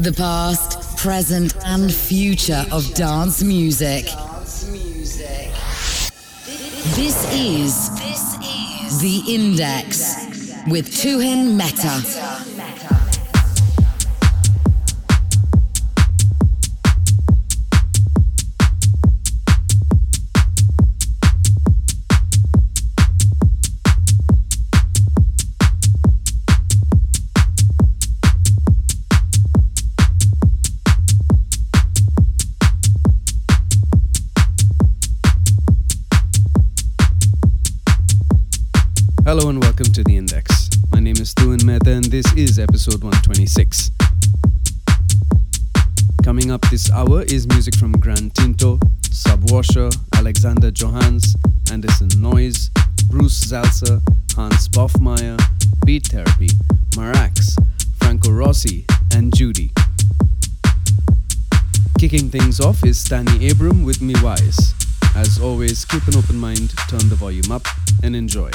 The past, present, and future of dance music. This is The Index with Tuhin Mehta. This is episode 126. Coming up this hour is music from Grand Tinto, Subwasher, Alexander Johans, Anderson Noise, Bruce Zalcer, Hans Bouffmyhre, Beat Therapy, Marax, Franco Rossi, and Judy. Kicking things off is Stanley Abram with Me Wise. As always, keep an open mind, turn the volume up, and enjoy.